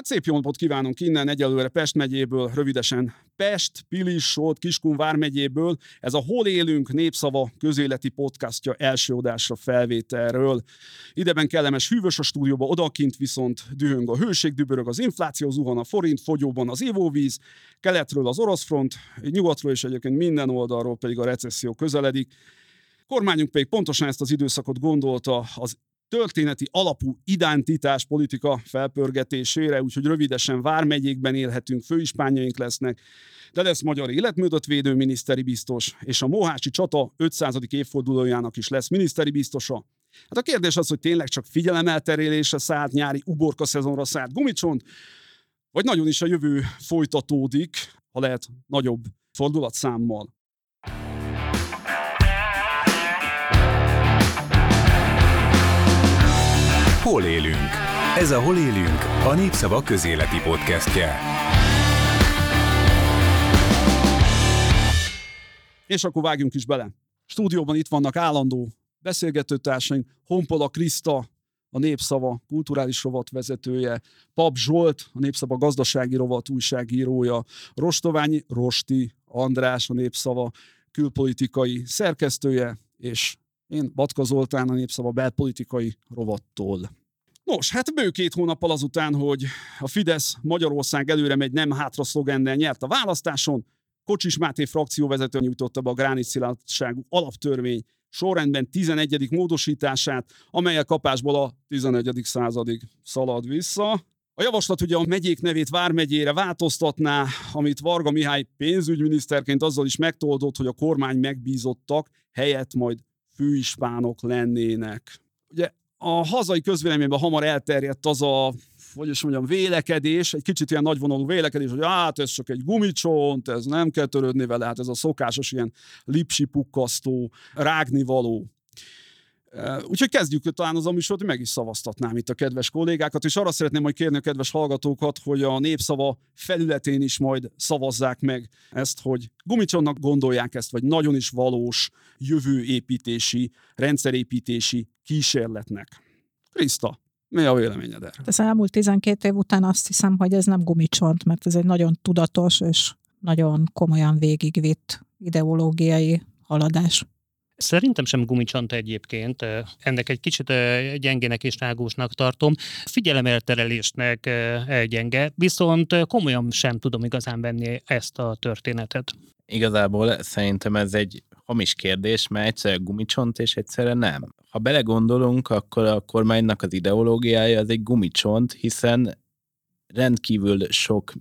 Hát szép jó napot kívánunk innen, egyelőre Pest megyéből, rövidesen Pest, Pilis, Sót, Kiskun vármegyéből. Ez a Hol élünk népszava közéleti podcastja első adásra felvételről. Ideben kellemes hűvös a stúdióba, odakint viszont dühöng a hőség, dübörög az infláció, zuhan a forint, fogyóban az ivóvíz, keletről az orosz front, nyugatról és egyébként minden oldalról pedig a recesszió közeledik. Kormányunk pedig pontosan ezt az időszakot gondolta az történeti alapú identitás politika felpörgetésére, úgyhogy rövidesen vármegyékben élhetünk, főispányaink lesznek, de lesz magyar életmódot védő miniszteri biztos, és a Mohácsi csata 500. évfordulójának is lesz miniszteri biztosa. Hát a kérdés az, hogy tényleg csak figyelemelterélésre szállt nyári uborka szezonra szállt gumicsont, vagy nagyon is a jövő folytatódik, ha lehet nagyobb fordulatszámmal. Hol élünk? Ez a Hol élünk, a Népszava közéleti podcastje. És akkor vágjunk is bele. Stúdióban itt vannak állandó beszélgetőtársaink, Honpola Kriszta, a Népszava kulturális rovat vezetője, Pap Zsolt, a Népszava gazdasági rovat újságírója, Rostoványi Rosti András, a Népszava külpolitikai szerkesztője, és én Batka Zoltán, a Népszava belpolitikai rovattól. Nos, hát bő két hónappal azután, hogy a Fidesz Magyarország előre megy nem hátra szlogennel nyert a választáson, Kocsis Máté frakcióvezető nyújtotta be a gránítszilárdságú alaptörvény sorrendben 11. módosítását, amelyel kapásból a 11. századig szalad vissza. A javaslat ugye a megyék nevét Vármegyére változtatná, amit Varga Mihály pénzügyminiszterként azzal is megtoldott, hogy a kormány megbízottak helyett majd főispánok lennének. Ugye a hazai közvéleményben hamar elterjedt az a hogy is mondjam, vélekedés, egy kicsit ilyen nagyvonalú vélekedés, hogy hát ez csak egy gumicsont, ez nem kell törődni vele, hát ez a szokásos ilyen lipsipukkasztó, rágnivaló. Úgyhogy kezdjük talán az a műsort, meg is szavaztatnám itt a kedves kollégákat, és arra szeretném majd kérni a kedves hallgatókat, hogy a népszava felületén is majd szavazzák meg ezt, hogy gumicsonnak gondolják ezt, vagy nagyon is valós jövőépítési, rendszerépítési kísérletnek. Kriszta, mi a véleményed erről? Az elmúlt 12 év után azt hiszem, hogy ez nem gumicsont, mert ez egy nagyon tudatos és nagyon komolyan végigvitt ideológiai haladás. Szerintem sem gumicsont egyébként. Ennek egy kicsit gyengének és rágósnak tartom. Figyelemelterelésnek gyenge, viszont komolyan sem tudom igazán venni ezt a történetet. Igazából szerintem ez egy hamis kérdés, mert egyszer gumicsont és egyszerre nem. Ha belegondolunk, akkor a kormánynak az ideológiája az egy gumicsont, hiszen rendkívül sok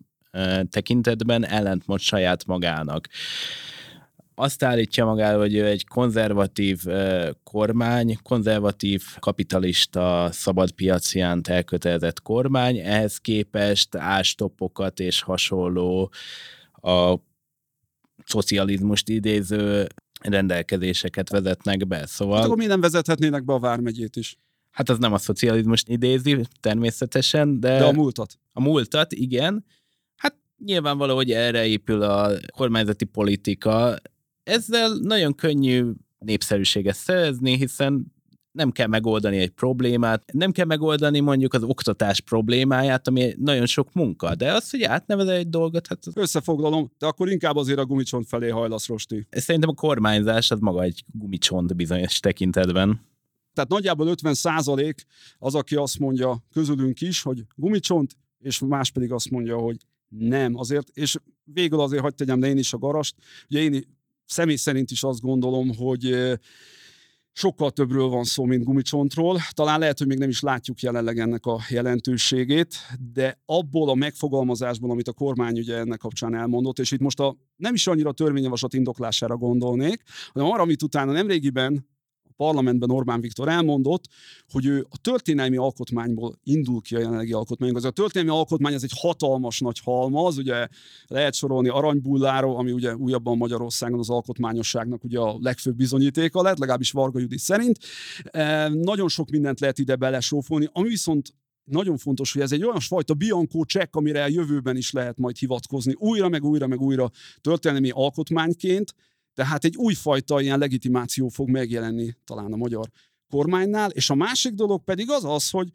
tekintetben ellentmond saját magának azt állítja magáról, hogy ő egy konzervatív kormány, konzervatív, kapitalista, szabadpiaciánt elkötelezett kormány, ehhez képest ástopokat és hasonló a szocializmust idéző rendelkezéseket vezetnek be. Szóval... Hát akkor mi nem vezethetnének be a Vármegyét is? Hát az nem a szocializmust idézi, természetesen, de... De a múltat. A múltat, igen. Hát nyilvánvaló, hogy erre épül a kormányzati politika, ezzel nagyon könnyű népszerűséget szerezni, hiszen nem kell megoldani egy problémát, nem kell megoldani mondjuk az oktatás problémáját, ami nagyon sok munka, de az, hogy átnevezel egy dolgot, hát... Az... Összefoglalom, de akkor inkább azért a gumicsont felé hajlasz, Rosti. Szerintem a kormányzás az maga egy gumicsont bizonyos tekintetben. Tehát nagyjából 50 százalék az, aki azt mondja közülünk is, hogy gumicsont, és más pedig azt mondja, hogy nem. Azért, és végül azért hagyd tegyem le én is a garast. Ugye én személy szerint is azt gondolom, hogy sokkal többről van szó, mint gumicsontról. Talán lehet, hogy még nem is látjuk jelenleg ennek a jelentőségét, de abból a megfogalmazásból, amit a kormány ugye ennek kapcsán elmondott, és itt most a, nem is annyira a törvényjavaslat indoklására gondolnék, hanem arra, amit utána nemrégiben parlamentben Orbán Viktor elmondott, hogy ő a történelmi alkotmányból indul ki a jelenlegi alkotmány. Az a történelmi alkotmány ez egy hatalmas nagy halmaz, ugye lehet sorolni aranybulláról, ami ugye újabban Magyarországon az alkotmányosságnak ugye a legfőbb bizonyítéka lett, legalábbis Varga Judit szerint. E, nagyon sok mindent lehet ide belesófolni, ami viszont nagyon fontos, hogy ez egy olyan fajta Bianco csekk, amire a jövőben is lehet majd hivatkozni újra, meg újra, meg újra történelmi alkotmányként, tehát egy újfajta ilyen legitimáció fog megjelenni talán a magyar kormánynál, és a másik dolog pedig az az, hogy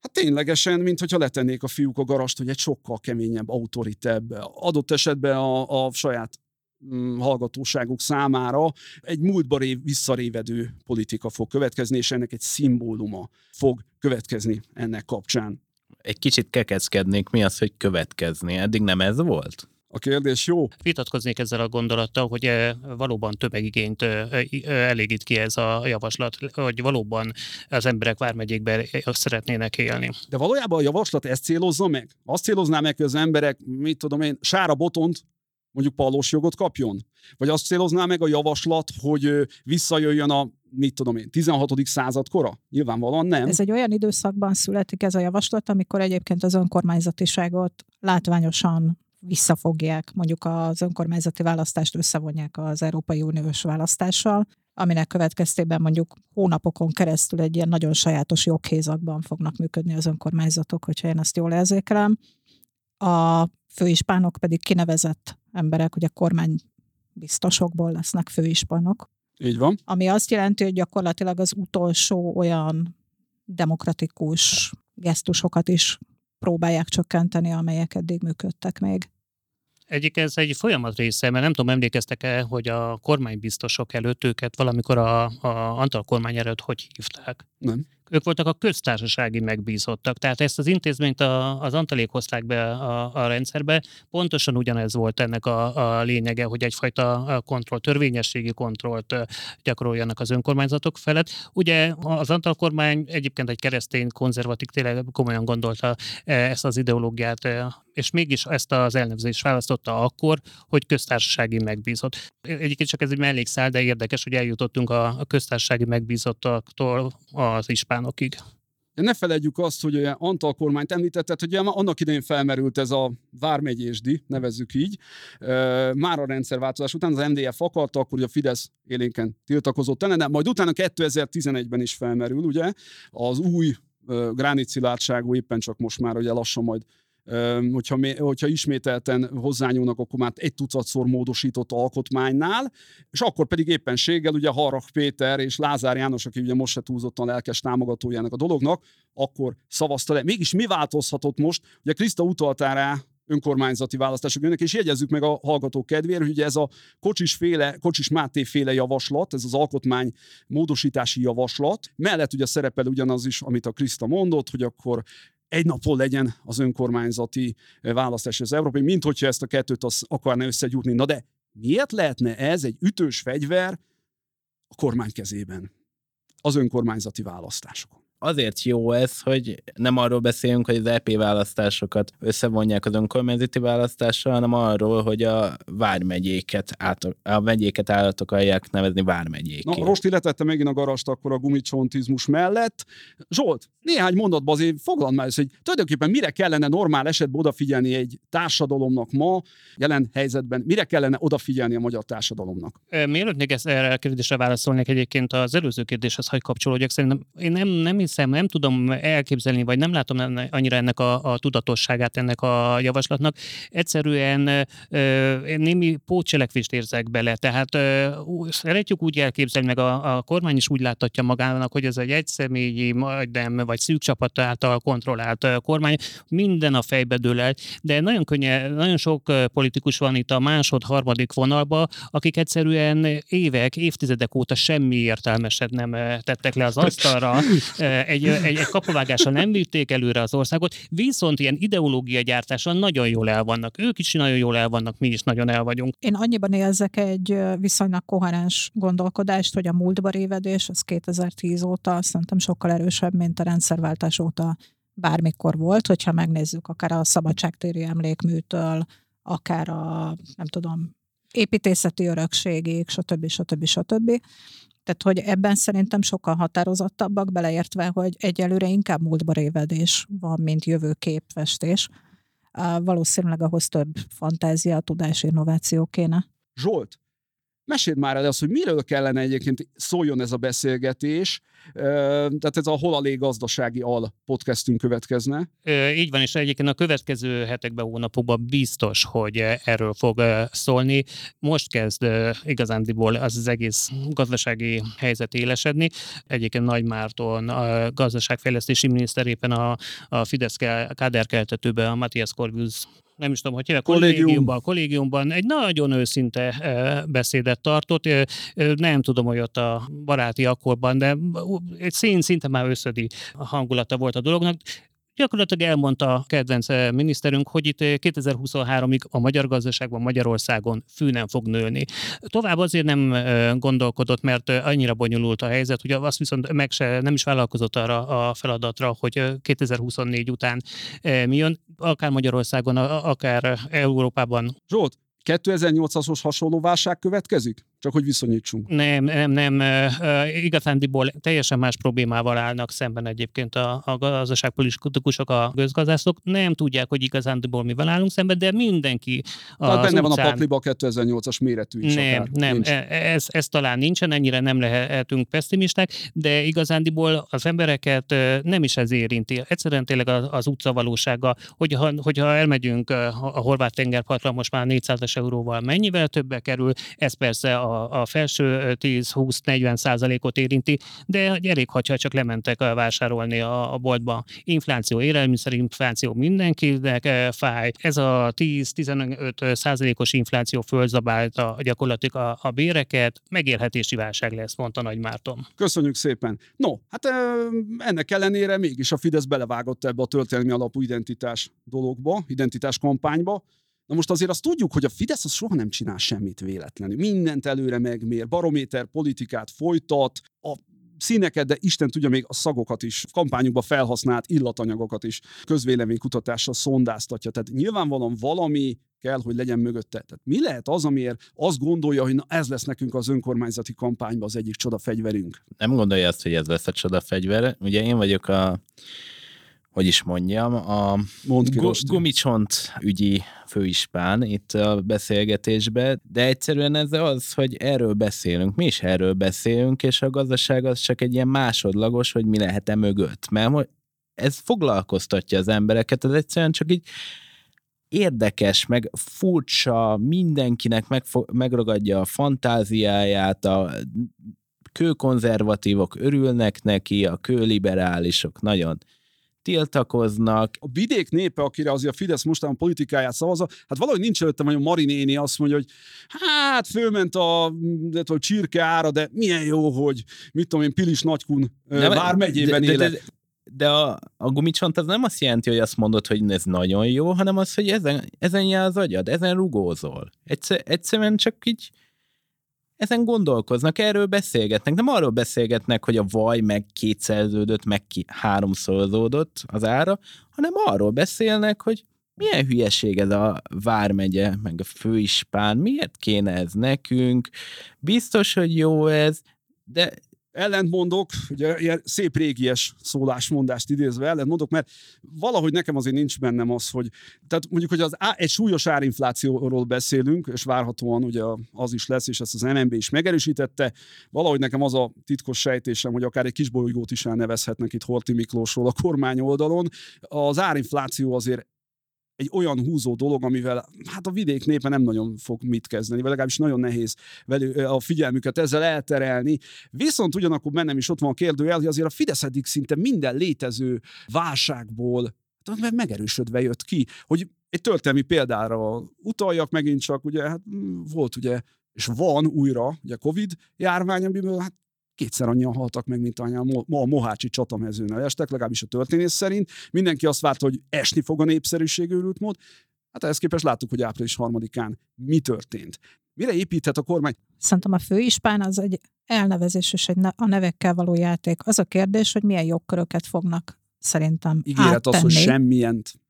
Hát ténylegesen, mint hogyha letennék a fiúk a garast, hogy egy sokkal keményebb, autoritebb, adott esetben a, a saját mm, hallgatóságuk számára egy múltba rév, visszarévedő politika fog következni, és ennek egy szimbóluma fog következni ennek kapcsán. Egy kicsit kekeckednék, mi az, hogy következni? Eddig nem ez volt? A kérdés jó. Vitatkoznék ezzel a gondolattal, hogy eh, valóban tömegigényt eh, eh, elégít ki ez a javaslat, hogy valóban az emberek vármegyékben szeretnének élni. De valójában a javaslat ezt célozza meg? Azt célozná meg, hogy az emberek, mit tudom én, sára botont mondjuk pallós jogot kapjon? Vagy azt célozná meg a javaslat, hogy visszajöjjön a, mit tudom én, 16. század kora? Nyilvánvalóan nem. Ez egy olyan időszakban születik ez a javaslat, amikor egyébként az önkormányzatiságot látványosan visszafogják, mondjuk az önkormányzati választást összevonják az Európai Uniós választással, aminek következtében mondjuk hónapokon keresztül egy ilyen nagyon sajátos joghézakban fognak működni az önkormányzatok, hogyha én ezt jól érzékelem. A főispánok pedig kinevezett emberek, ugye kormány biztosokból lesznek főispánok. Így van. Ami azt jelenti, hogy gyakorlatilag az utolsó olyan demokratikus gesztusokat is próbálják csökkenteni, amelyek eddig működtek még. Egyik ez egy folyamat része, mert nem tudom, emlékeztek-e, hogy a kormánybiztosok előtt őket valamikor a, a Antal kormány előtt hogy hívták? Nem ők voltak a köztársasági megbízottak. Tehát ezt az intézményt a, az Antalék hozták be a, a rendszerbe. Pontosan ugyanez volt ennek a, a lényege, hogy egyfajta kontroll, törvényességi kontrollt gyakoroljanak az önkormányzatok felett. Ugye az Antal kormány egyébként egy keresztény konzervatív, tényleg komolyan gondolta ezt az ideológiát, és mégis ezt az elnevezést választotta akkor, hogy köztársasági megbízott. Egyébként csak ez egy mellékszál, de érdekes, hogy eljutottunk a, a köztársasági megbízottaktól az ispánokig. De ne felejtjük azt, hogy olyan Antal kormányt említetted, hogy annak idején felmerült ez a vármegyésdi, nevezzük így. Már a rendszerváltozás után az MDF akarta, akkor a Fidesz élénken tiltakozott ellen, majd utána 2011-ben is felmerül, ugye, az új gránit éppen csak most már ugye lassan majd hogyha, hogyha ismételten hozzányúlnak, akkor már egy tucatszor módosított alkotmánynál, és akkor pedig éppenséggel ugye Harrak Péter és Lázár János, aki ugye most se túlzottan lelkes támogatójának a dolognak, akkor szavazta le. Mégis mi változhatott most? Ugye Kriszta utaltál rá önkormányzati választások jönnek, és jegyezzük meg a hallgatók kedvéért, hogy ez a Kocsis, féle, Kocsis Máté féle javaslat, ez az alkotmány módosítási javaslat, mellett ugye szerepel ugyanaz is, amit a Kriszta mondott, hogy akkor egy napon legyen az önkormányzati eh, választás az európai, mint hogyha ezt a kettőt az akarna összegyúrni. Na de miért lehetne ez egy ütős fegyver a kormány kezében az önkormányzati választásokon? Azért jó ez, hogy nem arról beszélünk, hogy az EP választásokat összevonják az önkormányzati választással, hanem arról, hogy a vármegyéket, át, a megyéket állatok akarják nevezni vármegyéké. Na, Rosti letette megint a garast akkor a gumicsontizmus mellett. Zsolt, néhány mondatban azért foglald már hogy tulajdonképpen mire kellene normál esetben odafigyelni egy társadalomnak ma, jelen helyzetben, mire kellene odafigyelni a magyar társadalomnak? Mielőtt még ezt erre a kérdésre válaszolnék egyébként az előző kérdéshez, hogy kapcsolódjak, szerintem én nem, nem hiszem, nem tudom elképzelni, vagy nem látom annyira ennek a, a tudatosságát ennek a javaslatnak. Egyszerűen ö, némi pótcselekvést érzek bele, tehát ö, szeretjük úgy elképzelni, meg a, a kormány is úgy láthatja magának, hogy ez egy egyszemélyi, majdnem, vagy szűk csapat által kontrollált kormány, minden a fejbe dől el, de nagyon könnyen, nagyon sok politikus van itt a másod, harmadik vonalba, akik egyszerűen évek, évtizedek óta semmi értelmeset nem tettek le az asztalra, egy, egy, egy kapavágással nem vitték előre az országot, viszont ilyen ideológia gyártással nagyon jól el vannak. Ők is nagyon jól el vannak, mi is nagyon el vagyunk. Én annyiban érzek egy viszonylag koherens gondolkodást, hogy a múltba révedés, az 2010 óta szerintem sokkal erősebb, mint a rendszerváltás óta bármikor volt, hogyha megnézzük akár a szabadságtéri emlékműtől, akár a, nem tudom, építészeti örökségig, stb. stb. stb. Tehát, hogy ebben szerintem sokkal határozottabbak, beleértve, hogy egyelőre inkább múltba révedés van, mint jövőképfestés. Valószínűleg ahhoz több fantázia, tudás, innováció kéne. Zsolt, meséld már el azt, hogy miről kellene egyébként szóljon ez a beszélgetés, Tehát ez a Hol a lég gazdasági al podcastünk következne. Így van, és egyébként a következő hetekben, hónapokban biztos, hogy erről fog szólni. Most kezd igazándiból az az egész gazdasági helyzet élesedni. Egyébként Nagy Márton, a gazdaságfejlesztési miniszter éppen a, a Fidesz káderkeltetőben, a Matthias Corvus nem is tudom, hogy hívják, kollégiumban, kollégiumban egy nagyon őszinte beszédet tartott. Nem tudom, hogy ott a baráti akkorban, de egy szín szinte már összödi hangulata volt a dolognak gyakorlatilag elmondta a kedvenc eh, miniszterünk, hogy itt 2023-ig eh, a magyar gazdaságban Magyarországon fű nem fog nőni. Tovább azért nem eh, gondolkodott, mert annyira bonyolult a helyzet, hogy azt viszont meg se, nem is vállalkozott arra a feladatra, hogy 2024 után mi jön, akár Magyarországon, akár Európában. Zsolt, 2008-as hasonló válság következik? Csak hogy viszonyítsunk. Nem, nem, nem. Igazándiból teljesen más problémával állnak szemben egyébként a, a gazdaságpolitikusok, a közgazdászok. Nem tudják, hogy igazándiból mivel állunk szemben, de mindenki Tehát benne utcán... van a pakliba a 2008-as méretű is. Nem, akár. nem. Nincs. E, ez, ez talán nincsen, ennyire nem lehetünk pessimisták, de igazándiból az embereket nem is ez érinti. Egyszerűen tényleg az, az utca valósága, hogyha, hogyha elmegyünk a horvát tengerpartra most már 400 euróval mennyivel többe kerül, ez persze a a, felső 10-20-40 százalékot érinti, de elég, ha csak lementek vásárolni a, a boltba. Infláció, élelmiszerinfláció mindenkinek fáj. Ez a 10-15 százalékos infláció fölzabálta gyakorlatilag a, a béreket, megélhetési válság lesz, mondta Nagy Márton. Köszönjük szépen. No, hát ennek ellenére mégis a Fidesz belevágott ebbe a történelmi alapú identitás dologba, identitás kampányba. Na most azért azt tudjuk, hogy a Fidesz az soha nem csinál semmit véletlenül. Mindent előre megmér, barométer politikát folytat, a színeket, de Isten tudja még a szagokat is, kampányukban felhasznált illatanyagokat is közvéleménykutatással szondáztatja. Tehát nyilvánvalóan valami kell, hogy legyen mögötte. Tehát mi lehet az, amiért azt gondolja, hogy na ez lesz nekünk az önkormányzati kampányban az egyik csodafegyverünk? Nem gondolja azt, hogy ez lesz a csodafegyver. Ugye én vagyok a hogy is mondjam, a gu- gumicsont ügyi főispán itt a beszélgetésben, de egyszerűen ez az, hogy erről beszélünk, mi is erről beszélünk, és a gazdaság az csak egy ilyen másodlagos, hogy mi lehet-e mögött, mert ez foglalkoztatja az embereket, ez egyszerűen csak így érdekes, meg furcsa, mindenkinek megragadja a fantáziáját, a kőkonzervatívok örülnek neki, a kőliberálisok nagyon tiltakoznak. A vidék népe, akire azért a Fidesz mostában politikáját szavazza, hát valahogy nincs előttem, hogy a Marinéni azt mondja, hogy hát fölment a, a csirke ára, de milyen jó, hogy mit tudom én, Pilis Nagykun vármegyében de, de, de, de a, a gumicsont az nem azt jelenti, hogy azt mondod, hogy ez nagyon jó, hanem az, hogy ezen, ezen jár az agyad, ezen rugózol. Egyszer, egyszerűen csak így ezen gondolkoznak, erről beszélgetnek. Nem arról beszélgetnek, hogy a vaj meg kétszerződött, meg ki háromszorozódott az ára, hanem arról beszélnek, hogy milyen hülyeség ez a Vármegye, meg a főispán, miért kéne ez nekünk, biztos, hogy jó ez, de ellentmondok, ugye ilyen szép régies szólásmondást idézve ellentmondok, mert valahogy nekem azért nincs bennem az, hogy tehát mondjuk, hogy az egy súlyos árinflációról beszélünk, és várhatóan ugye az is lesz, és ezt az MNB is megerősítette, valahogy nekem az a titkos sejtésem, hogy akár egy kis bolygót is elnevezhetnek itt Horti Miklósról a kormány oldalon. Az árinfláció azért egy olyan húzó dolog, amivel hát a vidék népe nem nagyon fog mit kezdeni, vagy legalábbis nagyon nehéz velő, a figyelmüket ezzel elterelni. Viszont ugyanakkor bennem is ott van a kérdőjel, hogy azért a Fidesz eddig szinte minden létező válságból hát megerősödve jött ki, hogy egy történelmi példára utaljak megint csak, ugye hát volt ugye, és van újra ugye Covid járvány, amiből hát kétszer annyian haltak meg, mint annyian a Mohácsi csatamezőn estek, legalábbis a történész szerint. Mindenki azt várta, hogy esni fog a népszerűség őrült mód. Hát ehhez képest láttuk, hogy április harmadikán mi történt. Mire építhet a kormány? Szerintem a főispán az egy elnevezés és egy a nevekkel való játék. Az a kérdés, hogy milyen jogköröket fognak szerintem Ígéret áttenni. az, hogy semmilyent.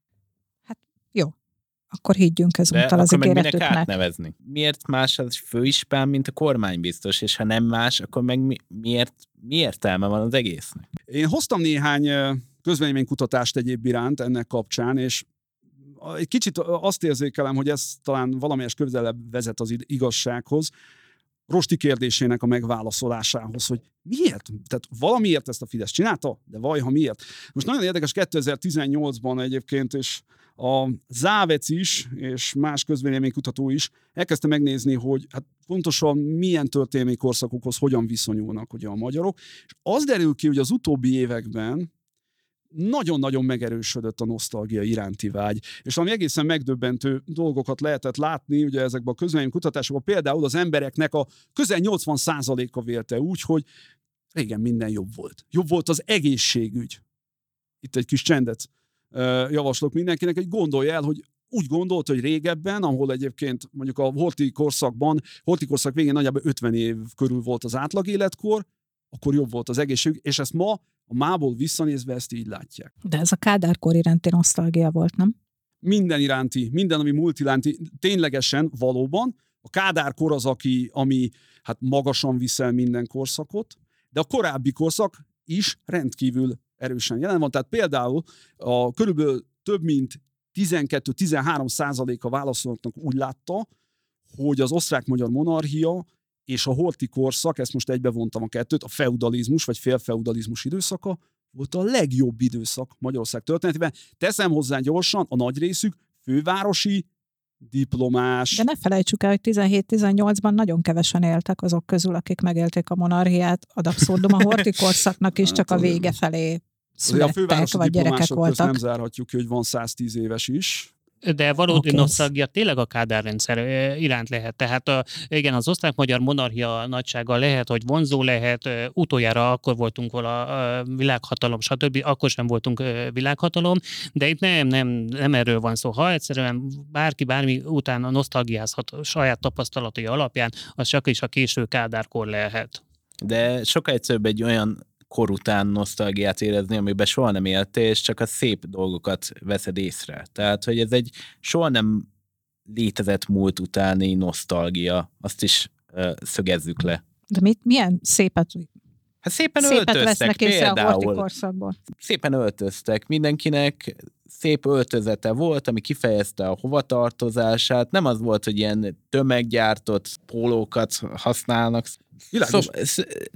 Hát jó, akkor higgyünk ezúttal az ígéretüknek. átnevezni? Miért más az főispán, mint a kormány biztos, és ha nem más, akkor meg mi, miért, mi értelme van az egésznek? Én hoztam néhány közvéleménykutatást egyéb iránt ennek kapcsán, és egy kicsit azt érzékelem, hogy ez talán valamelyes közelebb vezet az igazsághoz. Rosti kérdésének a megválaszolásához, hogy miért? Tehát valamiért ezt a Fidesz csinálta, de vaj, ha miért. Most nagyon érdekes 2018-ban egyébként, és a Závec is, és más közvéleménykutató is elkezdte megnézni, hogy hát pontosan milyen történelmi korszakokhoz hogyan viszonyulnak ugye a magyarok, és az derül ki, hogy az utóbbi években nagyon-nagyon megerősödött a nosztalgia iránti vágy. És ami egészen megdöbbentő dolgokat lehetett látni, ugye ezekben a közvélemény kutatásokban például az embereknek a közel 80%-a vélte úgy, hogy régen minden jobb volt. Jobb volt az egészségügy. Itt egy kis csendet javaslok mindenkinek, hogy gondolja el, hogy úgy gondolt, hogy régebben, ahol egyébként mondjuk a horti korszakban, horti korszak végén nagyjából 50 év körül volt az átlag életkor, akkor jobb volt az egészség, és ezt ma a mából visszanézve ezt így látják. De ez a kádárkor iránti nosztalgia volt, nem? Minden iránti, minden, ami múlt iránti, ténylegesen, valóban. A kádárkor az, aki, ami hát magasan viszel minden korszakot, de a korábbi korszak is rendkívül erősen jelen van. Tehát például a körülbelül több mint 12-13 százaléka válaszolóknak úgy látta, hogy az osztrák-magyar monarchia és a horti korszak, ezt most egybevontam a kettőt, a feudalizmus vagy félfeudalizmus időszaka volt a legjobb időszak Magyarország történetében. Teszem hozzá gyorsan, a nagy részük fővárosi, diplomás. De ne felejtsük el, hogy 17-18-ban nagyon kevesen éltek azok közül, akik megélték a monarchiát. Ad abszurdum a horti korszaknak is csak a hát, vége felé születtek, vagy gyerekek voltak. Nem zárhatjuk ki, hogy van 110 éves is, de valódi okay. nosztalgia tényleg a kádárrendszer iránt lehet. Tehát a, igen, az osztrák-magyar monarchia nagysága lehet, hogy vonzó lehet, utoljára akkor voltunk vala világhatalom, stb. Akkor sem voltunk világhatalom, de itt nem, nem, nem erről van szó. Ha egyszerűen bárki bármi után a nosztalgiázhat saját tapasztalatai alapján, az csak is a késő kádárkor lehet. De sokkal egyszerűbb egy olyan kor után nosztalgiát érezni, amiben soha nem éltél, és csak a szép dolgokat veszed észre. Tehát, hogy ez egy soha nem létezett múlt utáni nosztalgia, azt is uh, szögezzük le. De mit, milyen szépet Hát szépen Szépet öltöztek például. A szépen öltöztek. Mindenkinek szép öltözete volt, ami kifejezte a hovatartozását. Nem az volt, hogy ilyen tömeggyártott pólókat használnak. Szóval,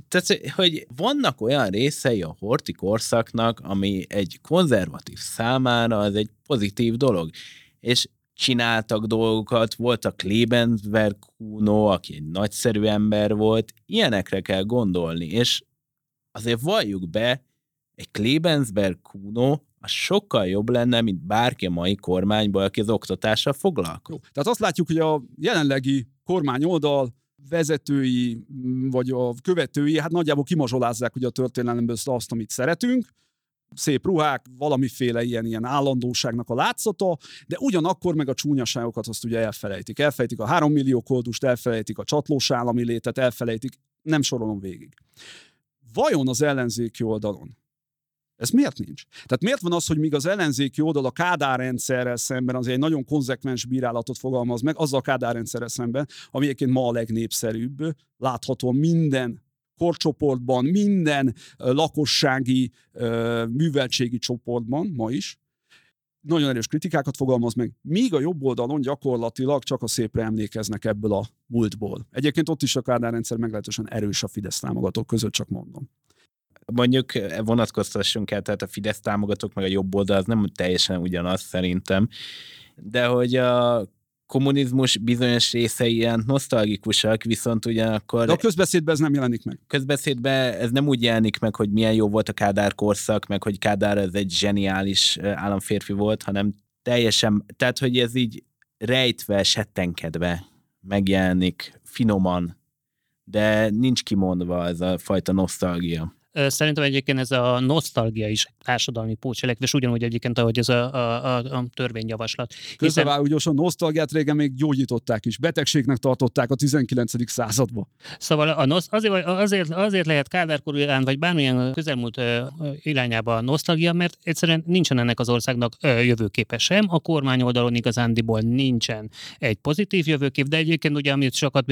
tehát, hogy vannak olyan részei a horti korszaknak, ami egy konzervatív számára az egy pozitív dolog. És csináltak dolgokat, volt a Klebensberg Kuno, aki egy nagyszerű ember volt, ilyenekre kell gondolni, és azért valljuk be, egy Klebensberg Kuno az sokkal jobb lenne, mint bárki a mai kormányból, aki az oktatással foglalkozik. Tehát azt látjuk, hogy a jelenlegi kormány oldal vezetői, vagy a követői, hát nagyjából kimazsolázzák ugye a történelemből azt, amit szeretünk, szép ruhák, valamiféle ilyen, ilyen állandóságnak a látszata, de ugyanakkor meg a csúnyaságokat azt ugye elfelejtik. Elfelejtik a három millió koldust, elfelejtik a csatlós állami létet, elfelejtik, nem sorolom végig. Vajon az ellenzéki oldalon ez miért nincs? Tehát miért van az, hogy míg az ellenzéki oldal a Kádár rendszerrel szemben azért egy nagyon konzekvens bírálatot fogalmaz meg, azzal a Kádár rendszerrel szemben, ami egyébként ma a legnépszerűbb, láthatóan minden korcsoportban, minden lakossági műveltségi csoportban ma is, nagyon erős kritikákat fogalmaz meg, míg a jobb oldalon gyakorlatilag csak a szépre emlékeznek ebből a múltból. Egyébként ott is a Kádár rendszer meglehetősen erős a Fidesz támogatók között, csak mondom mondjuk vonatkoztassunk el, tehát a Fidesz támogatók meg a jobb oldal az nem teljesen ugyanaz szerintem, de hogy a kommunizmus bizonyos részei ilyen nosztalgikusak, viszont ugyanakkor... De a közbeszédben ez nem jelenik meg. Közbeszédben ez nem úgy jelenik meg, hogy milyen jó volt a Kádár korszak, meg hogy Kádár ez egy zseniális államférfi volt, hanem teljesen, tehát hogy ez így rejtve, settenkedve megjelenik finoman, de nincs kimondva ez a fajta nosztalgia. Szerintem egyébként ez a nosztalgia is társadalmi pótselekvés, ugyanúgy egyébként, ahogy ez a, a, a, a törvényjavaslat. Közbevágó gyorsan, nosztalgiát régen még gyógyították is, betegségnek tartották a 19. században. Szóval a nosz, azért, azért, azért lehet kádárkor irán, vagy bármilyen közelmúlt irányába a nosztalgia, mert egyszerűen nincsen ennek az országnak jövőképe sem, a kormány oldalon igazándiból nincsen egy pozitív jövőkép, de egyébként ugye, amit sokat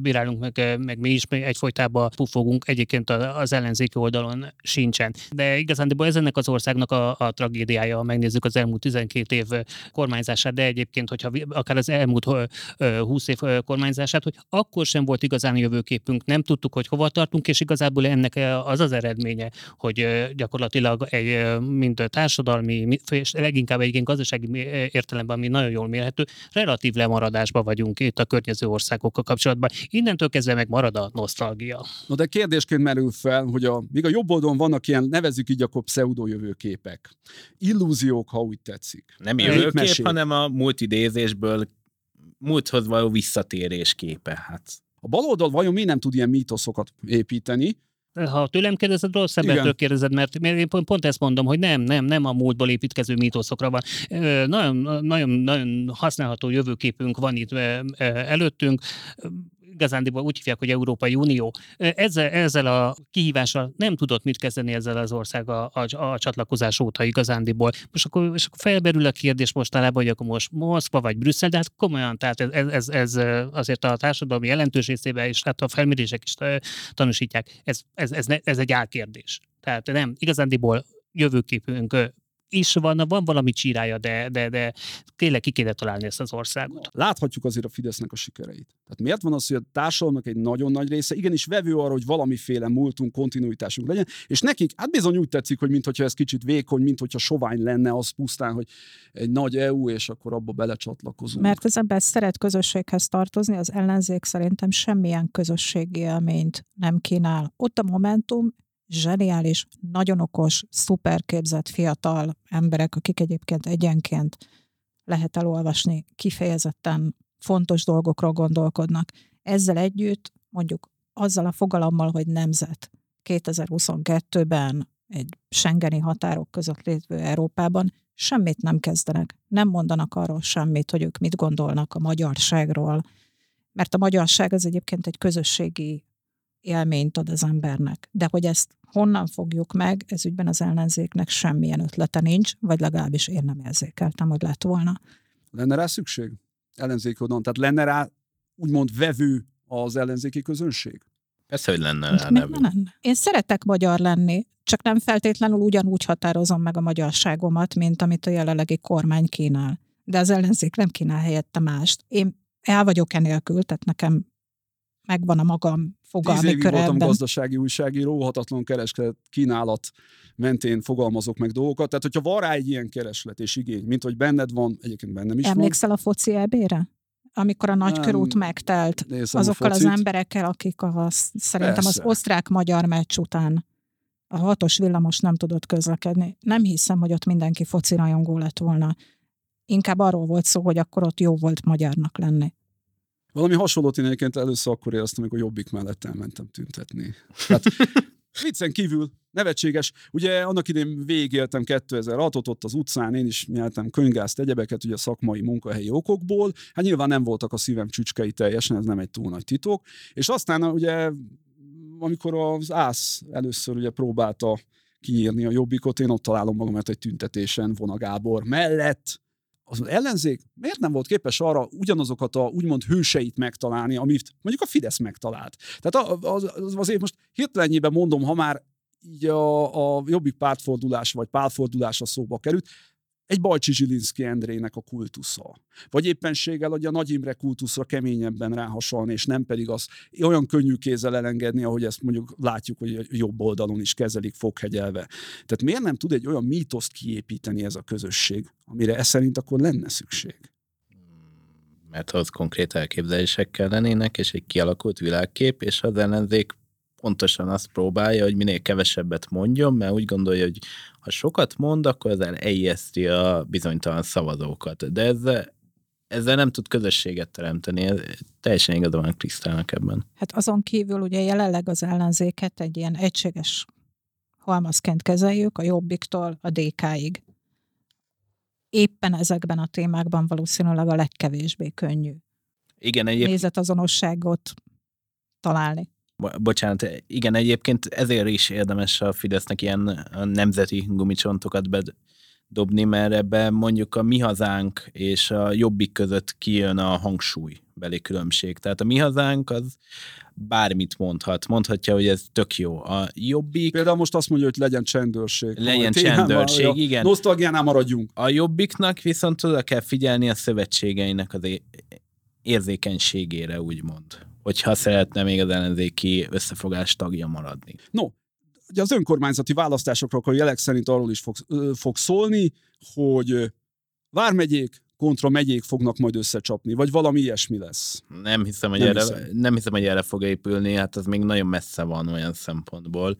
bírálunk, meg, meg mi is egyfolytában pufogunk, egyébként az ellenzéki oldalon sincsen. De igazán ez ennek az országnak a, a tragédiája, ha megnézzük az elmúlt 12 év kormányzását, de egyébként, hogyha akár az elmúlt 20 év kormányzását, hogy akkor sem volt igazán jövőképünk, nem tudtuk, hogy hova tartunk, és igazából ennek az az eredménye, hogy gyakorlatilag egy mind társadalmi, és leginkább egyébként gazdasági értelemben, ami nagyon jól mérhető, relatív lemaradásban vagyunk itt a környező országokkal kapcsolatban. Innentől kezdve meg marad a nosztalgia. No de kérdésként merül fel, hogy a, míg a jobb oldalon vannak ilyen, nevezzük így akkor pseudo-jövőképek. Illúziók, ha úgy tetszik. Nem jövőkép, hanem a múlt idézésből múlthoz való visszatérés képe. Hát. A baloldal vajon mi nem tud ilyen mítoszokat építeni, ha tőlem kérdezed, rossz embertől kérdezed, mert, mert én pont, pont ezt mondom, hogy nem, nem, nem a múltból építkező mítoszokra van. Nagyon, nagyon, nagyon használható jövőképünk van itt előttünk igazándiból úgy hívják, hogy Európai Unió. Ezzel, ezzel a kihívással nem tudott mit kezdeni ezzel az ország a, a, a csatlakozás óta igazándiból. Most akkor, és akkor felberül a kérdés mostanában, hogy akkor most Moszkva vagy Brüsszel, de hát komolyan, tehát ez, ez, ez azért a társadalmi jelentős részében is, tehát a felmérések is tanúsítják, ez, ez, ez, ez egy álkérdés. Tehát nem, igazándiból jövőképünk is van, van valami csírája, de, de, de tényleg ki kéne találni ezt az országot. Láthatjuk azért a Fidesznek a sikereit. Tehát miért van az, hogy a társadalomnak egy nagyon nagy része igenis vevő arra, hogy valamiféle múltunk, kontinuitásunk legyen, és nekik hát bizony úgy tetszik, hogy mintha ez kicsit vékony, mint hogyha sovány lenne az pusztán, hogy egy nagy EU, és akkor abba belecsatlakozunk. Mert az ember szeret közösséghez tartozni, az ellenzék szerintem semmilyen közösségi élményt nem kínál. Ott a Momentum zseniális, nagyon okos, szuperképzett fiatal emberek, akik egyébként egyenként lehet elolvasni, kifejezetten fontos dolgokról gondolkodnak. Ezzel együtt mondjuk azzal a fogalommal, hogy nemzet 2022-ben egy Schengeni határok között lévő Európában semmit nem kezdenek. Nem mondanak arról semmit, hogy ők mit gondolnak a magyarságról, mert a magyarság az egyébként egy közösségi élményt ad az embernek. De hogy ezt honnan fogjuk meg, ez ügyben az ellenzéknek semmilyen ötlete nincs, vagy legalábbis én nem érzékeltem, hogy lett volna. Lenne rá szükség? Ellenzék oldalon. Tehát lenne rá úgymond vevő az ellenzéki közönség? Persze, hogy lenne rá nevű. Lenne. Én szeretek magyar lenni, csak nem feltétlenül ugyanúgy határozom meg a magyarságomat, mint amit a jelenlegi kormány kínál. De az ellenzék nem kínál helyette mást. Én el vagyok enélkül, tehát nekem megvan a magam fogalmi Tíz évig voltam gazdasági újságíró, hatatlan kereskedet kínálat mentén fogalmazok meg dolgokat. Tehát, hogyha van rá egy ilyen kereslet és igény, mint hogy benned van, egyébként bennem is Emlékszel van. a foci ebére? amikor a nagykörút megtelt azokkal az emberekkel, akik a, szerintem Persze. az osztrák-magyar meccs után a hatos villamos nem tudott közlekedni. Nem hiszem, hogy ott mindenki foci rajongó lett volna. Inkább arról volt szó, hogy akkor ott jó volt magyarnak lenni. Valami hasonlót én egyébként először akkor éreztem, amikor Jobbik mellett elmentem tüntetni. Hát, viccen kívül nevetséges. Ugye annak idén végéltem 2006-ot ott az utcán, én is nyeltem könyvgázt, egyebeket, ugye szakmai munkahelyi okokból. Hát nyilván nem voltak a szívem csücskei teljesen, ez nem egy túl nagy titok. És aztán ugye, amikor az ÁSZ először ugye próbálta kiírni a jobbikot, én ott találom magamat egy tüntetésen Vona Gábor mellett, az ellenzék miért nem volt képes arra ugyanazokat a úgymond hőseit megtalálni, amit mondjuk a Fidesz megtalált. Tehát az, az, azért most hirtelenjében mondom, ha már így a, a jobbik pártfordulás vagy pártfordulása szóba került, egy Bajcsi Zsilinszki Endrének a kultusza. Vagy éppenséggel, hogy a Nagy Imre kultuszra keményebben ráhasalni, és nem pedig az olyan könnyű kézzel elengedni, ahogy ezt mondjuk látjuk, hogy jobb oldalon is kezelik foghegyelve. Tehát miért nem tud egy olyan mítoszt kiépíteni ez a közösség, amire ez szerint akkor lenne szükség? Mert az konkrét elképzelések lennének, és egy kialakult világkép, és az ellenzék pontosan azt próbálja, hogy minél kevesebbet mondjon, mert úgy gondolja, hogy ha sokat mond, akkor ezzel elijeszti a bizonytalan szavazókat. De ezzel, ezzel nem tud közösséget teremteni. Ez teljesen igaza van Krisztának ebben. Hát azon kívül ugye jelenleg az ellenzéket egy ilyen egységes halmazként kezeljük, a jobbiktól a DK-ig. Éppen ezekben a témákban valószínűleg a legkevésbé könnyű Igen, egyéb... nézetazonosságot találni bocsánat, igen, egyébként ezért is érdemes a Fidesznek ilyen nemzeti gumicsontokat bedobni, mert ebbe mondjuk a mi hazánk és a jobbik között kijön a hangsúly beli különbség. Tehát a mi hazánk az bármit mondhat. Mondhatja, hogy ez tök jó. A jobbik... Például most azt mondja, hogy legyen csendőrség. Legyen csendőrség, a igen. Nosztalgiánál maradjunk. A jobbiknak viszont oda kell figyelni a szövetségeinek az érzékenységére, úgymond. Hogyha szeretne még az ellenzéki összefogás tagja maradni. No, ugye az önkormányzati választásokról akkor jelek szerint arról is fog, fog szólni, hogy vármegyék kontra megyék fognak majd összecsapni, vagy valami ilyesmi lesz. Nem hiszem, hogy, nem erre, hiszem. nem hiszem, hogy erre fog épülni, hát az még nagyon messze van olyan szempontból.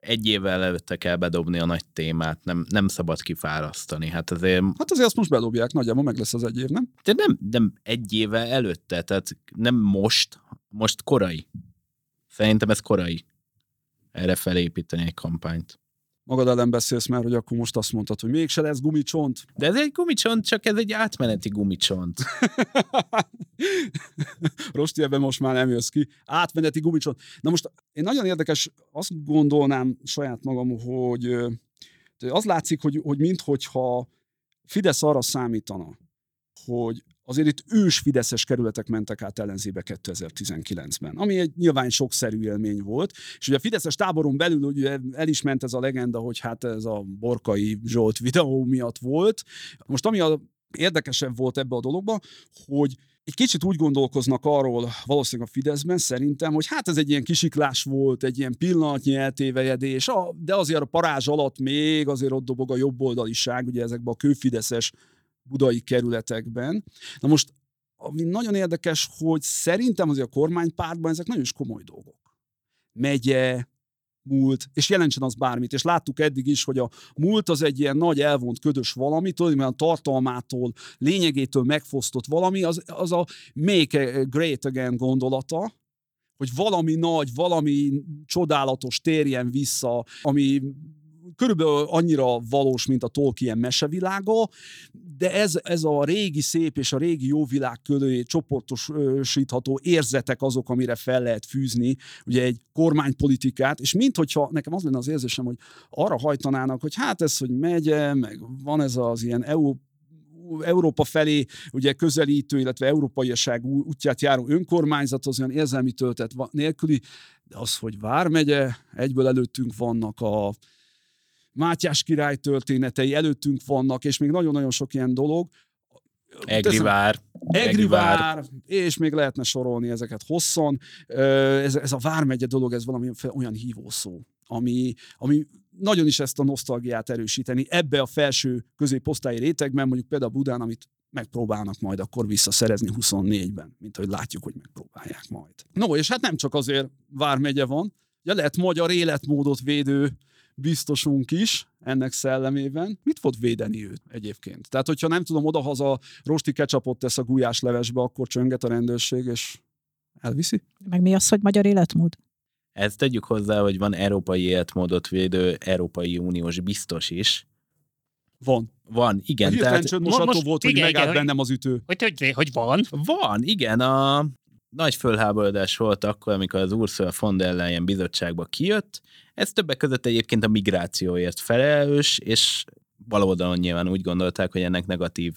Egy évvel előtte kell bedobni a nagy témát, nem, nem szabad kifárasztani. Hát azért... Hát azért azt most bedobják, nagyjából meg lesz az egy év, nem? De nem, nem egy évvel előtte, tehát nem most, most korai. Szerintem ez korai erre felépíteni egy kampányt magad ellen beszélsz már, hogy akkor most azt mondtad, hogy mégse lesz gumicsont. De ez egy gumicsont, csak ez egy átmeneti gumicsont. Rosti, ebben most már nem jössz ki. Átmeneti gumicsont. Na most én nagyon érdekes, azt gondolnám saját magam, hogy az látszik, hogy, hogy minthogyha Fidesz arra számítana, hogy azért itt ős fideszes kerületek mentek át ellenzébe 2019-ben, ami egy nyilván sokszerű élmény volt, és ugye a fideszes táboron belül ugye el is ment ez a legenda, hogy hát ez a Borkai Zsolt videó miatt volt. Most ami a érdekesebb volt ebbe a dologba, hogy egy kicsit úgy gondolkoznak arról valószínűleg a Fideszben szerintem, hogy hát ez egy ilyen kisiklás volt, egy ilyen pillanatnyi eltévejedés, de azért a parázs alatt még azért ott dobog a jobboldaliság, ugye ezekben a kőfideszes budai kerületekben. Na most, ami nagyon érdekes, hogy szerintem azért a kormánypártban ezek nagyon is komoly dolgok. Megye, múlt, és jelentsen az bármit. És láttuk eddig is, hogy a múlt az egy ilyen nagy elvont ködös valami, tudod, a tartalmától, lényegétől megfosztott valami, az, az a make great again gondolata, hogy valami nagy, valami csodálatos térjen vissza, ami körülbelül annyira valós, mint a Tolkien mesevilága, de ez, ez a régi szép és a régi jó világ köré csoportosítható érzetek azok, amire fel lehet fűzni ugye egy kormánypolitikát, és minthogyha nekem az lenne az érzésem, hogy arra hajtanának, hogy hát ez, hogy megye, meg van ez az ilyen EU Európa felé ugye közelítő, illetve európaiaság útját járó önkormányzat az olyan érzelmi töltet nélküli, de az, hogy Vármegye, egyből előttünk vannak a Mátyás király történetei előttünk vannak, és még nagyon-nagyon sok ilyen dolog. Egrivár. Egrivár, és még lehetne sorolni ezeket hosszan. Ez, ez a Vármegye dolog, ez valami olyan hívószó, ami, ami nagyon is ezt a nosztalgiát erősíteni ebbe a felső középosztályi rétegben, mondjuk például Budán, amit megpróbálnak majd akkor visszaszerezni 24-ben, mint hogy látjuk, hogy megpróbálják majd. No, és hát nem csak azért Vármegye van, ugye lehet magyar életmódot védő biztosunk is ennek szellemében. Mit fog védeni őt egyébként? Tehát, hogyha nem tudom, odahaza rosti ketchupot tesz a gulyás levesbe, akkor csönget a rendőrség, és elviszi? Meg mi az, hogy magyar életmód? Ezt tegyük hozzá, hogy van európai életmódot védő Európai Uniós biztos is. Van. Van, igen. A tehát, most, most volt, hogy megállt hogy, bennem az ütő. Hogy, hogy, hogy van? Van, igen. A nagy fölháborodás volt akkor, amikor az Ursula von der Leyen bizottságba kijött, ez többek között egyébként a migrációért felelős, és baloldalon nyilván úgy gondolták, hogy ennek negatív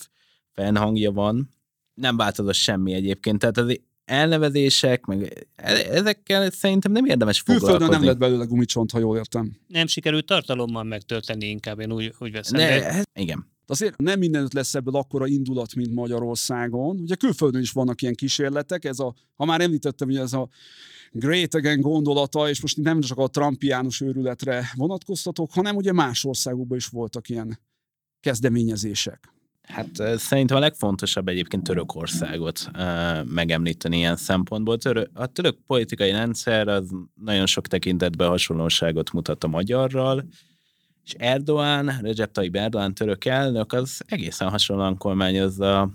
fennhangja van. Nem változott semmi egyébként, tehát az elnevezések, meg e- ezekkel szerintem nem érdemes foglalkozni. Külföldön nem lett belőle gumicsont, ha jól értem. Nem sikerült tartalommal megtölteni, inkább én úgy, úgy veszem. Ne, de... Hát igen. Azért nem mindenütt lesz ebből akkora indulat, mint Magyarországon. Ugye külföldön is vannak ilyen kísérletek, ez a, ha már említettem, hogy ez a Great Again gondolata, és most nem csak a Trumpiánus őrületre vonatkoztatok, hanem ugye más országokban is voltak ilyen kezdeményezések. Hát szerintem a legfontosabb egyébként Törökországot megemlíteni ilyen szempontból. Török, a török politikai rendszer az nagyon sok tekintetben hasonlóságot mutat a magyarral, és Erdoğan, Recep Tayyip Erdoğan török elnök, az egészen hasonlóan kormányozza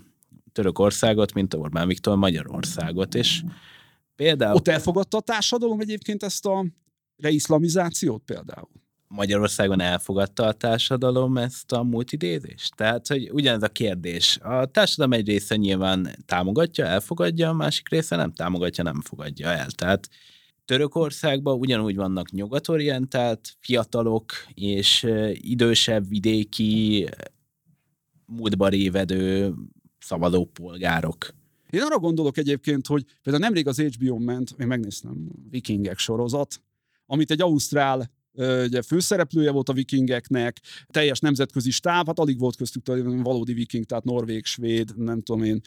Törökországot, mint Orbán Viktor Magyarországot, és Például... Ott elfogadta a társadalom egyébként ezt a reiszlamizációt például? Magyarországon elfogadta a társadalom ezt a multidézést? Tehát, hogy ugyanez a kérdés. A társadalom egy része nyilván támogatja, elfogadja, a másik része nem támogatja, nem fogadja el. Tehát Törökországban ugyanúgy vannak nyugatorientált fiatalok és idősebb vidéki múltba révedő szabadó polgárok. Én arra gondolok egyébként, hogy például nemrég az HBO ment, én megnéztem, Vikingek sorozat, amit egy ausztrál ugye főszereplője volt a vikingeknek, teljes nemzetközi stáb, hát alig volt köztük valódi viking, tehát norvég, svéd, nem tudom én,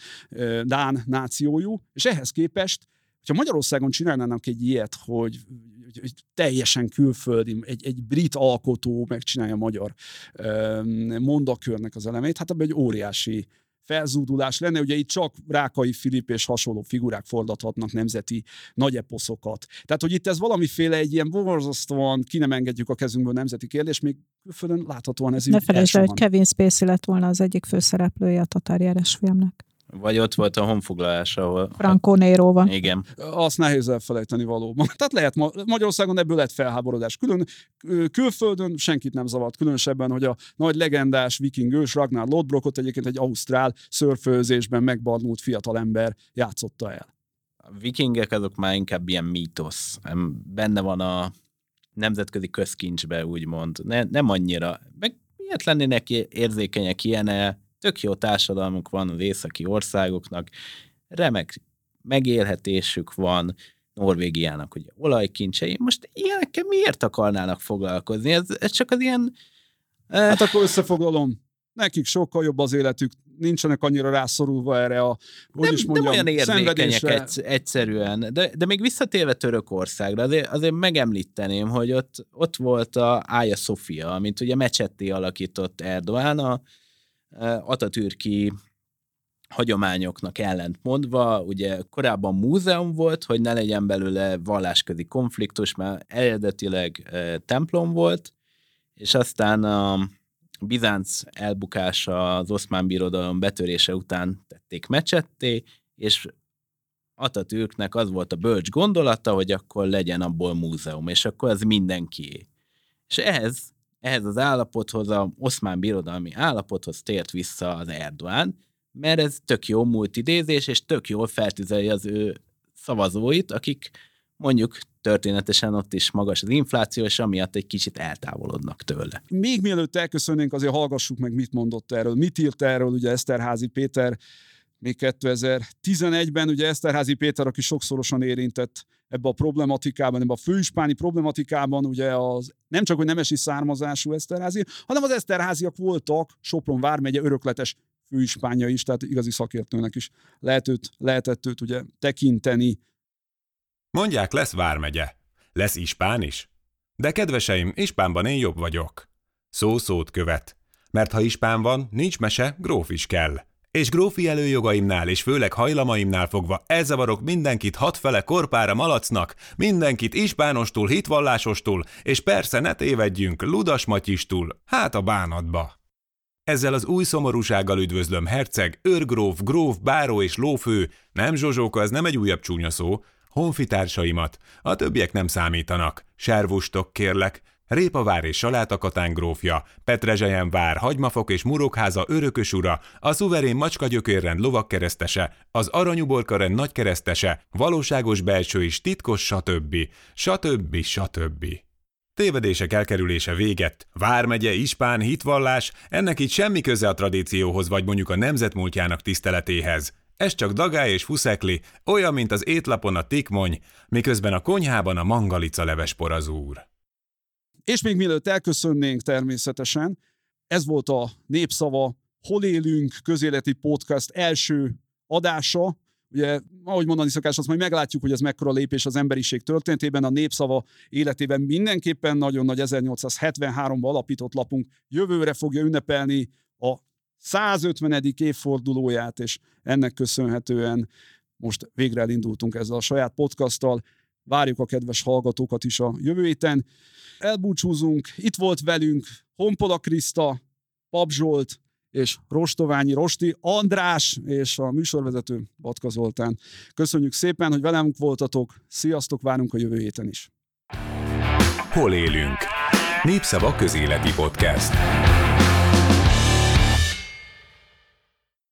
dán nációjú, és ehhez képest ha Magyarországon csinálnának egy ilyet, hogy, hogy teljesen külföldi, egy, egy brit alkotó megcsinálja a magyar mondakörnek az elemét, hát abban egy óriási felzúdulás lenne. Ugye itt csak Rákai Filip és hasonló figurák fordathatnak nemzeti nagy eposzokat. Tehát, hogy itt ez valamiféle egy ilyen borzasztóan ki nem engedjük a kezünkből nemzeti kérdés, még külföldön láthatóan ez ne így Ne felejtsd, hogy Kevin Spacey lett volna az egyik főszereplője a tatárjárás filmnek. Vagy ott volt a honfoglalás, ahol... Franco Nero van. Igen. Azt nehéz elfelejteni valóban. Tehát lehet, Magyarországon ebből lett felháborodás. Külön, külföldön senkit nem zavart, különösebben, hogy a nagy legendás viking ős Ragnar Lodbrokot egyébként egy ausztrál szörfőzésben megbarnult fiatalember játszotta el. A vikingek azok már inkább ilyen mítosz. Benne van a nemzetközi közkincsbe, úgymond. Ne, nem annyira. Meg miért lennének érzékenyek ilyen tök jó társadalmuk van az északi országoknak, remek megélhetésük van, Norvégiának ugye olajkincsei, most ilyenekkel miért akarnának foglalkozni? Ez, ez csak az ilyen... Eh... Hát akkor összefoglalom. Nekik sokkal jobb az életük, nincsenek annyira rászorulva erre a, hogy nem, is mondjam, nem olyan érzékenyek egy, egyszerűen, de, de még visszatérve Törökországra, azért, azért megemlíteném, hogy ott, ott volt a Ája Sofia, amit ugye mecsetté alakított Erdoğan, a, atatürki hagyományoknak ellent mondva, ugye korábban múzeum volt, hogy ne legyen belőle vallásközi konfliktus, mert eredetileg templom volt, és aztán a Bizánc elbukása az oszmán birodalom betörése után tették mecsetté, és Atatürknek az volt a bölcs gondolata, hogy akkor legyen abból múzeum, és akkor ez mindenkié. És ehhez ehhez az állapothoz, a oszmán birodalmi állapothoz tért vissza az Erdoğan, mert ez tök jó multidézés, és tök jól feltüzeli az ő szavazóit, akik mondjuk történetesen ott is magas az infláció, és amiatt egy kicsit eltávolodnak tőle. Még mielőtt elköszönnénk, azért hallgassuk meg, mit mondott erről. Mit írt erről ugye Eszterházi Péter még 2011-ben, ugye Eszterházi Péter, aki sokszorosan érintett ebbe a problematikában, ebbe a főispáni problematikában, ugye az nem csak, hogy nemesi származású Eszterházi, hanem az Eszterháziak voltak Sopron vármegye örökletes főispánja is, tehát igazi szakértőnek is lehet őt, lehetett őt ugye tekinteni. Mondják, lesz vármegye. Lesz ispán is? De kedveseim, ispánban én jobb vagyok. Szó szót követ. Mert ha ispán van, nincs mese, gróf is kell. És grófi előjogaimnál és főleg hajlamaimnál fogva elzavarok mindenkit hatfele korpára malacnak, mindenkit ispánostul, hitvallásostul, és persze ne tévedjünk, ludas matyistul, hát a bánatba. Ezzel az új szomorúsággal üdvözlöm herceg, őrgróf, gróf, báró és lófő, nem zsozsóka, ez nem egy újabb csúnya szó, honfitársaimat, a többiek nem számítanak, servustok kérlek, Répavár és Salátakatán grófja, Petrezselyen vár, Hagymafok és Murokháza örökös ura, a szuverén macskagyökérrend lovakkeresztese, az aranyuborkarend nagykeresztese, valóságos belső és titkos, stb. stb. stb. Tévedések elkerülése véget. Vármegye, ispán, hitvallás, ennek itt semmi köze a tradícióhoz vagy mondjuk a nemzetmúltjának tiszteletéhez. Ez csak dagály és fuszekli, olyan, mint az étlapon a tikmony, miközben a konyhában a mangalica leves porazúr. És még mielőtt elköszönnénk természetesen, ez volt a Népszava Hol élünk közéleti podcast első adása. Ugye, ahogy mondani szokás, azt majd meglátjuk, hogy ez mekkora lépés az emberiség történetében. A Népszava életében mindenképpen nagyon nagy 1873-ban alapított lapunk jövőre fogja ünnepelni a 150. évfordulóját, és ennek köszönhetően most végre elindultunk ezzel a saját podcasttal. Várjuk a kedves hallgatókat is a jövő héten. Elbúcsúzunk, itt volt velünk Honpola Kriszta, Pap Zsolt, és Rostoványi Rosti, András és a műsorvezető Batka Zoltán. Köszönjük szépen, hogy velem voltatok. Sziasztok, várunk a jövő héten is. Hol élünk? Népszava közéleti podcast.